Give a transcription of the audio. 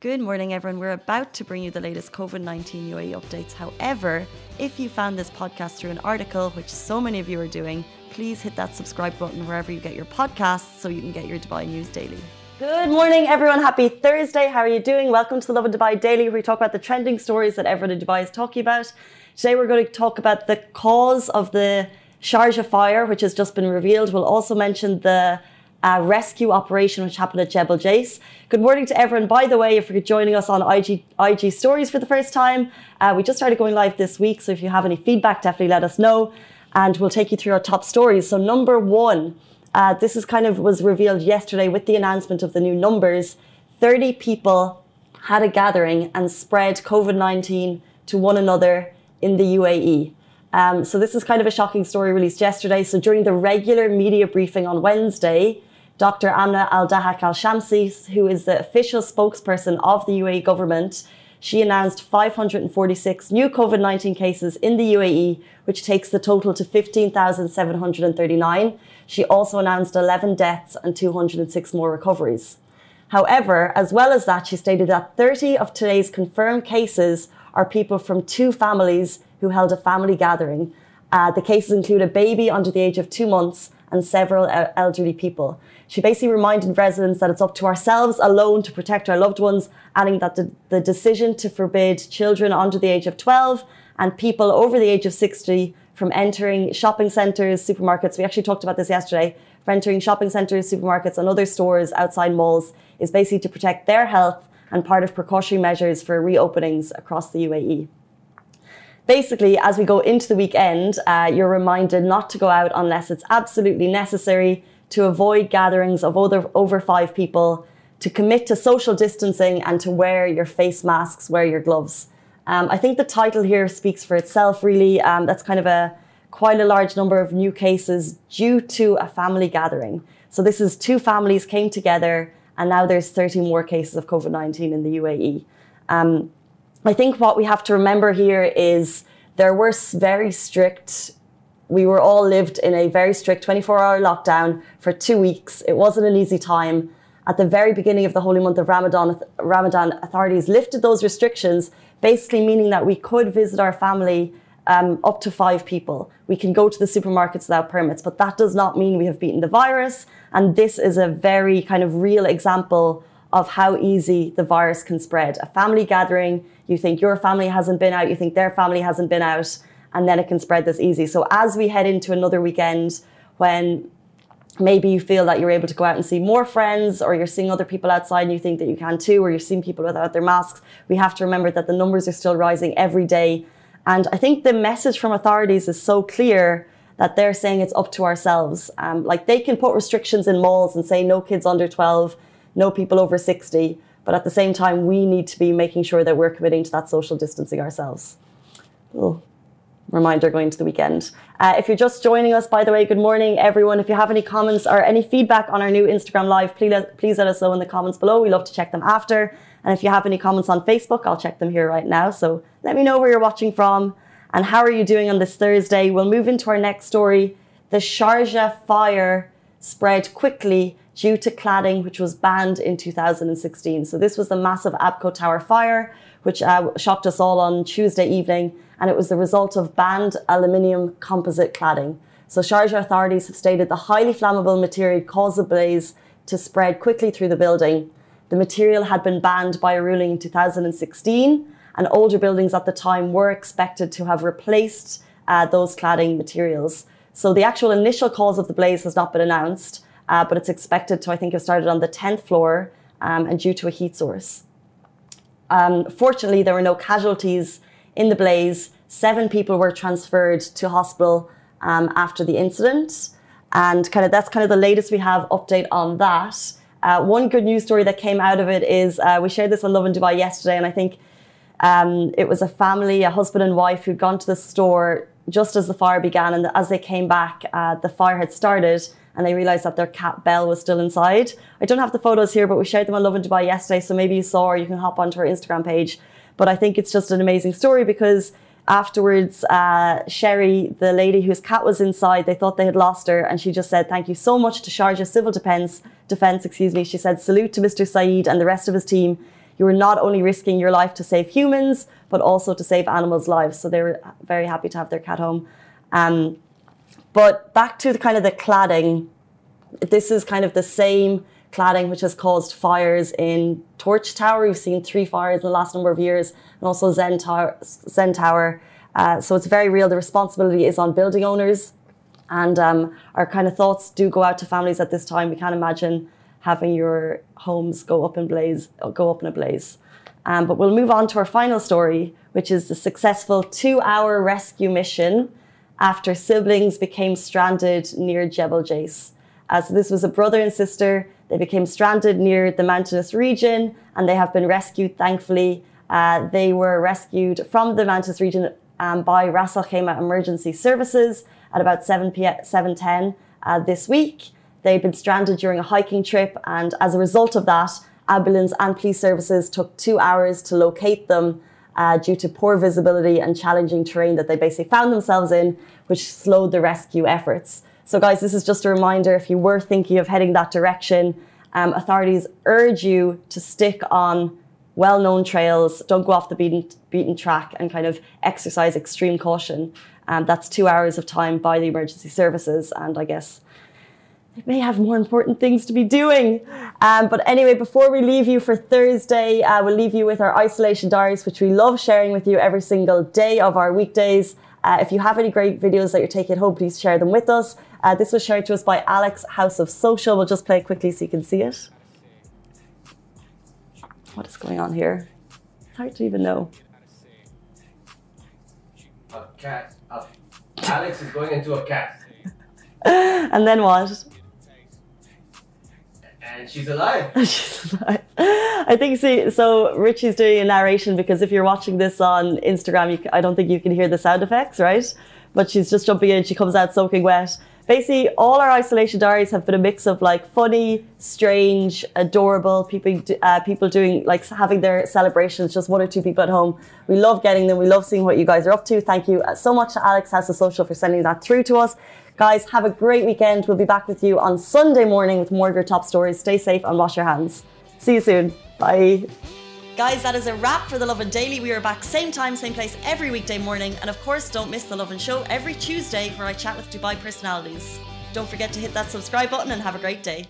Good morning, everyone. We're about to bring you the latest COVID 19 UAE updates. However, if you found this podcast through an article, which so many of you are doing, please hit that subscribe button wherever you get your podcasts so you can get your Dubai news daily. Good morning, everyone. Happy Thursday. How are you doing? Welcome to the Lovin Dubai Daily, where we talk about the trending stories that everyone in Dubai is talking about. Today, we're going to talk about the cause of the Sharjah fire, which has just been revealed. We'll also mention the uh, rescue operation which happened at Jebel Jais. Good morning to everyone. By the way, if you're joining us on IG, IG Stories for the first time, uh, we just started going live this week. So if you have any feedback, definitely let us know, and we'll take you through our top stories. So number one, uh, this is kind of was revealed yesterday with the announcement of the new numbers. 30 people had a gathering and spread COVID 19 to one another in the UAE. Um, so this is kind of a shocking story released yesterday. So during the regular media briefing on Wednesday, Dr. Amna Al Dahak Al Shamsi, who is the official spokesperson of the UAE government, she announced 546 new COVID 19 cases in the UAE, which takes the total to 15,739. She also announced 11 deaths and 206 more recoveries. However, as well as that, she stated that 30 of today's confirmed cases are people from two families who held a family gathering. Uh, the cases include a baby under the age of two months and several elderly people. She basically reminded residents that it's up to ourselves alone to protect our loved ones, adding that the, the decision to forbid children under the age of 12 and people over the age of 60 from entering shopping centres, supermarkets, we actually talked about this yesterday, from entering shopping centres, supermarkets, and other stores outside malls is basically to protect their health and part of precautionary measures for reopenings across the UAE basically, as we go into the weekend, uh, you're reminded not to go out unless it's absolutely necessary to avoid gatherings of over, over five people, to commit to social distancing, and to wear your face masks, wear your gloves. Um, I think the title here speaks for itself, really. Um, that's kind of a quite a large number of new cases due to a family gathering. So this is two families came together, and now there's 30 more cases of COVID 19 in the UAE. Um, I think what we have to remember here is there were very strict we were all lived in a very strict 24 hour lockdown for two weeks. It wasn't an easy time. At the very beginning of the holy month of Ramadan, Ramadan authorities lifted those restrictions, basically meaning that we could visit our family um, up to five people. We can go to the supermarkets without permits, but that does not mean we have beaten the virus. And this is a very kind of real example of how easy the virus can spread. A family gathering, you think your family hasn't been out, you think their family hasn't been out and then it can spread this easy. So as we head into another weekend when maybe you feel that you're able to go out and see more friends or you're seeing other people outside and you think that you can too or you're seeing people without their masks we have to remember that the numbers are still rising every day and i think the message from authorities is so clear that they're saying it's up to ourselves um, like they can put restrictions in malls and say no kids under 12 no people over 60 but at the same time we need to be making sure that we're committing to that social distancing ourselves reminder going to the weekend. Uh, if you're just joining us, by the way, good morning, everyone. If you have any comments or any feedback on our new Instagram Live, please, please let us know in the comments below. We love to check them after. And if you have any comments on Facebook, I'll check them here right now. So let me know where you're watching from and how are you doing on this Thursday. We'll move into our next story. The Sharjah fire spread quickly due to cladding, which was banned in 2016. So this was the massive Abbco Tower fire, which uh, shocked us all on Tuesday evening and it was the result of banned aluminium composite cladding. So Sharjah authorities have stated the highly flammable material caused the blaze to spread quickly through the building. The material had been banned by a ruling in 2016, and older buildings at the time were expected to have replaced uh, those cladding materials. So the actual initial cause of the blaze has not been announced, uh, but it's expected to, I think, have started on the 10th floor um, and due to a heat source. Um, fortunately, there were no casualties in the blaze. Seven people were transferred to hospital um, after the incident. And kind of that's kind of the latest we have update on that. Uh, one good news story that came out of it is uh, we shared this on Lovin Dubai yesterday, and I think um, it was a family, a husband and wife, who'd gone to the store just as the fire began, and as they came back, uh, the fire had started, and they realised that their cat Belle was still inside. I don't have the photos here, but we shared them on Lovin Dubai yesterday, so maybe you saw, or you can hop onto our Instagram page. But I think it's just an amazing story because afterwards, uh, Sherry, the lady whose cat was inside, they thought they had lost her, and she just said, "Thank you so much to Sharjah Civil Defence." Defence, excuse me. She said, "Salute to Mr. Saeed and the rest of his team. you're not only risking your life to save humans, but also to save animals' lives. So they were very happy to have their cat home. Um, but back to the kind of the cladding, this is kind of the same cladding which has caused fires in Torch Tower. We've seen three fires in the last number of years, and also Zen Tower. Zen Tower. Uh, so it's very real. The responsibility is on building owners. And um, our kind of thoughts do go out to families at this time. We can't imagine having your homes go up in blaze, go up in a blaze. Um, but we'll move on to our final story, which is the successful two-hour rescue mission after siblings became stranded near Jebel Jais. As this was a brother and sister, they became stranded near the mountainous region, and they have been rescued. Thankfully, uh, they were rescued from the mountainous region um, by Ras Al Khaimah Emergency Services at about 7 p.m. 7:10 uh, this week. They'd been stranded during a hiking trip, and as a result of that, ambulance and police services took two hours to locate them uh, due to poor visibility and challenging terrain that they basically found themselves in, which slowed the rescue efforts. So, guys, this is just a reminder if you were thinking of heading that direction, um, authorities urge you to stick on well known trails, don't go off the beaten, beaten track, and kind of exercise extreme caution. Um, that's two hours of time by the emergency services, and I guess may have more important things to be doing. Um, but anyway, before we leave you for Thursday, uh, we'll leave you with our isolation diaries, which we love sharing with you every single day of our weekdays. Uh, if you have any great videos that you're taking home, please share them with us. Uh, this was shared to us by Alex House of Social. We'll just play it quickly so you can see it. What is going on here? It's hard to even know. A cat. Alex is going into a cat. and then what? And she's alive. she's alive. I think see, so Richie's doing a narration because if you're watching this on Instagram, you, I don't think you can hear the sound effects, right? But she's just jumping in. She comes out soaking wet. Basically, all our isolation diaries have been a mix of like funny, strange, adorable people. Uh, people doing like having their celebrations. Just one or two people at home. We love getting them. We love seeing what you guys are up to. Thank you uh, so much to Alex House of Social for sending that through to us. Guys, have a great weekend. We'll be back with you on Sunday morning with more of your top stories. Stay safe and wash your hands. See you soon. Bye. Guys, that is a wrap for the Lovin Daily. We are back same time, same place every weekday morning. And of course, don't miss the Lovin Show every Tuesday where I chat with Dubai personalities. Don't forget to hit that subscribe button and have a great day.